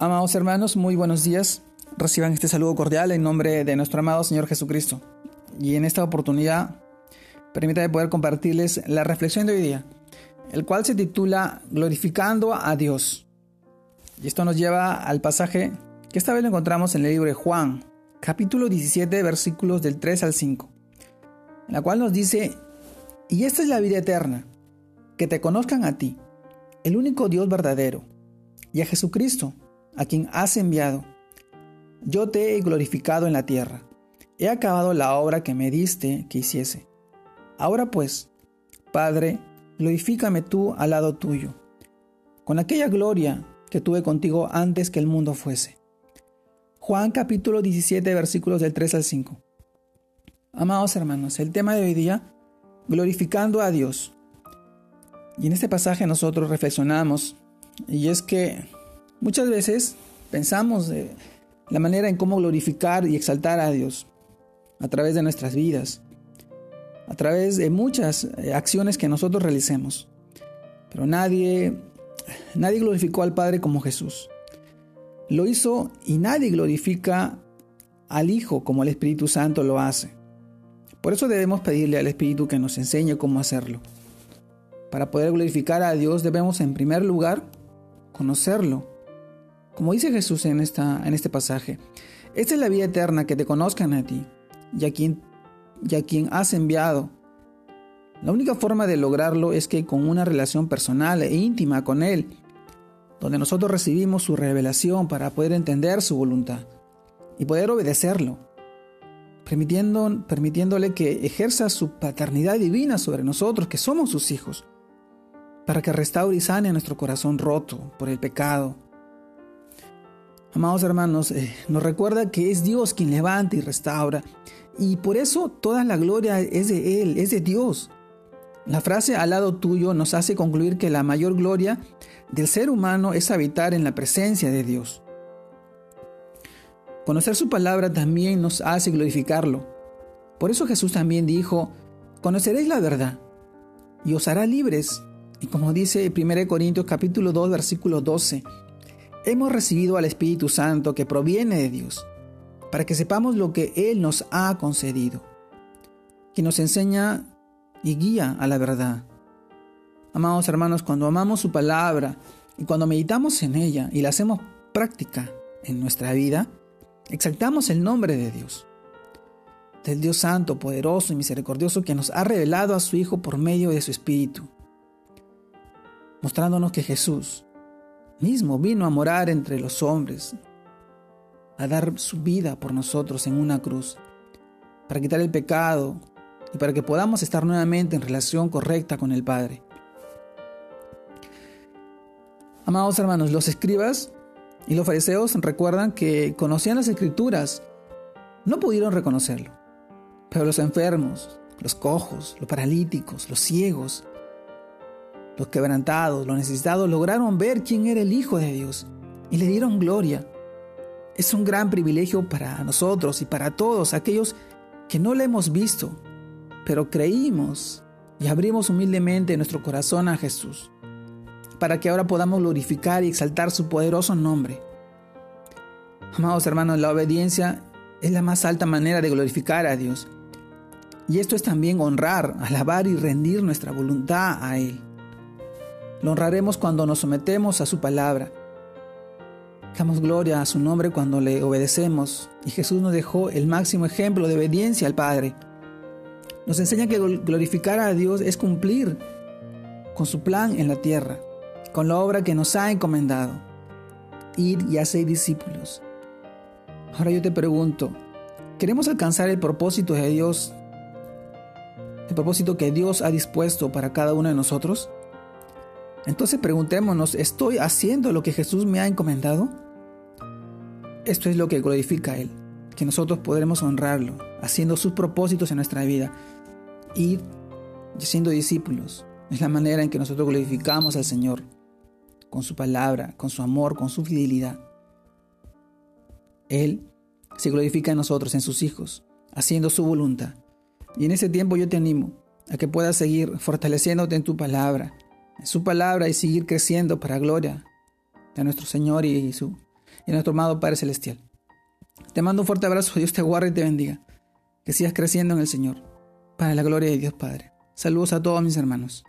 Amados hermanos, muy buenos días. Reciban este saludo cordial en nombre de nuestro amado Señor Jesucristo. Y en esta oportunidad, permítanme poder compartirles la reflexión de hoy día, el cual se titula Glorificando a Dios. Y esto nos lleva al pasaje que esta vez lo encontramos en el libro de Juan, capítulo 17, versículos del 3 al 5, en la cual nos dice, y esta es la vida eterna, que te conozcan a ti, el único Dios verdadero, y a Jesucristo, a quien has enviado. Yo te he glorificado en la tierra, he acabado la obra que me diste que hiciese. Ahora pues, Padre, glorifícame tú al lado tuyo, con aquella gloria que tuve contigo antes que el mundo fuese. Juan capítulo 17 versículos del 3 al 5. Amados hermanos, el tema de hoy día, glorificando a Dios. Y en este pasaje nosotros reflexionamos, y es que muchas veces pensamos la manera en cómo glorificar y exaltar a Dios a través de nuestras vidas, a través de muchas eh, acciones que nosotros realicemos. Pero nadie, nadie glorificó al Padre como Jesús. Lo hizo y nadie glorifica al Hijo como el Espíritu Santo lo hace. Por eso debemos pedirle al Espíritu que nos enseñe cómo hacerlo. Para poder glorificar a Dios debemos en primer lugar conocerlo. Como dice Jesús en, esta, en este pasaje, esta es la vida eterna, que te conozcan a ti y a, quien, y a quien has enviado. La única forma de lograrlo es que con una relación personal e íntima con Él donde nosotros recibimos su revelación para poder entender su voluntad y poder obedecerlo, permitiendo, permitiéndole que ejerza su paternidad divina sobre nosotros, que somos sus hijos, para que restaure y sane nuestro corazón roto por el pecado. Amados hermanos, eh, nos recuerda que es Dios quien levanta y restaura, y por eso toda la gloria es de Él, es de Dios. La frase al lado tuyo nos hace concluir que la mayor gloria del ser humano es habitar en la presencia de Dios. Conocer su palabra también nos hace glorificarlo. Por eso Jesús también dijo, conoceréis la verdad y os hará libres. Y como dice 1 Corintios capítulo 2 versículo 12, hemos recibido al Espíritu Santo que proviene de Dios, para que sepamos lo que Él nos ha concedido, que nos enseña y guía a la verdad. Amados hermanos, cuando amamos su palabra y cuando meditamos en ella y la hacemos práctica en nuestra vida, exaltamos el nombre de Dios, del Dios Santo, poderoso y misericordioso que nos ha revelado a su Hijo por medio de su Espíritu, mostrándonos que Jesús mismo vino a morar entre los hombres, a dar su vida por nosotros en una cruz, para quitar el pecado, y para que podamos estar nuevamente en relación correcta con el Padre. Amados hermanos, los escribas y los fariseos recuerdan que conocían las escrituras, no pudieron reconocerlo, pero los enfermos, los cojos, los paralíticos, los ciegos, los quebrantados, los necesitados lograron ver quién era el Hijo de Dios y le dieron gloria. Es un gran privilegio para nosotros y para todos aquellos que no le hemos visto, pero creímos y abrimos humildemente nuestro corazón a Jesús, para que ahora podamos glorificar y exaltar su poderoso nombre. Amados hermanos, la obediencia es la más alta manera de glorificar a Dios. Y esto es también honrar, alabar y rendir nuestra voluntad a Él. Lo honraremos cuando nos sometemos a su palabra. Damos gloria a su nombre cuando le obedecemos. Y Jesús nos dejó el máximo ejemplo de obediencia al Padre. Nos enseña que glorificar a Dios es cumplir con su plan en la tierra, con la obra que nos ha encomendado, ir y hacer discípulos. Ahora yo te pregunto, ¿queremos alcanzar el propósito de Dios, el propósito que Dios ha dispuesto para cada uno de nosotros? Entonces preguntémonos, ¿estoy haciendo lo que Jesús me ha encomendado? Esto es lo que glorifica a Él, que nosotros podremos honrarlo, haciendo sus propósitos en nuestra vida ir siendo discípulos. Es la manera en que nosotros glorificamos al Señor con su palabra, con su amor, con su fidelidad. Él se glorifica en nosotros, en sus hijos, haciendo su voluntad. Y en ese tiempo yo te animo a que puedas seguir fortaleciéndote en tu palabra, su palabra y seguir creciendo para gloria de nuestro Señor y su, y nuestro amado Padre Celestial. Te mando un fuerte abrazo, Dios te guarde y te bendiga. Que sigas creciendo en el Señor, para la gloria de Dios Padre. Saludos a todos mis hermanos.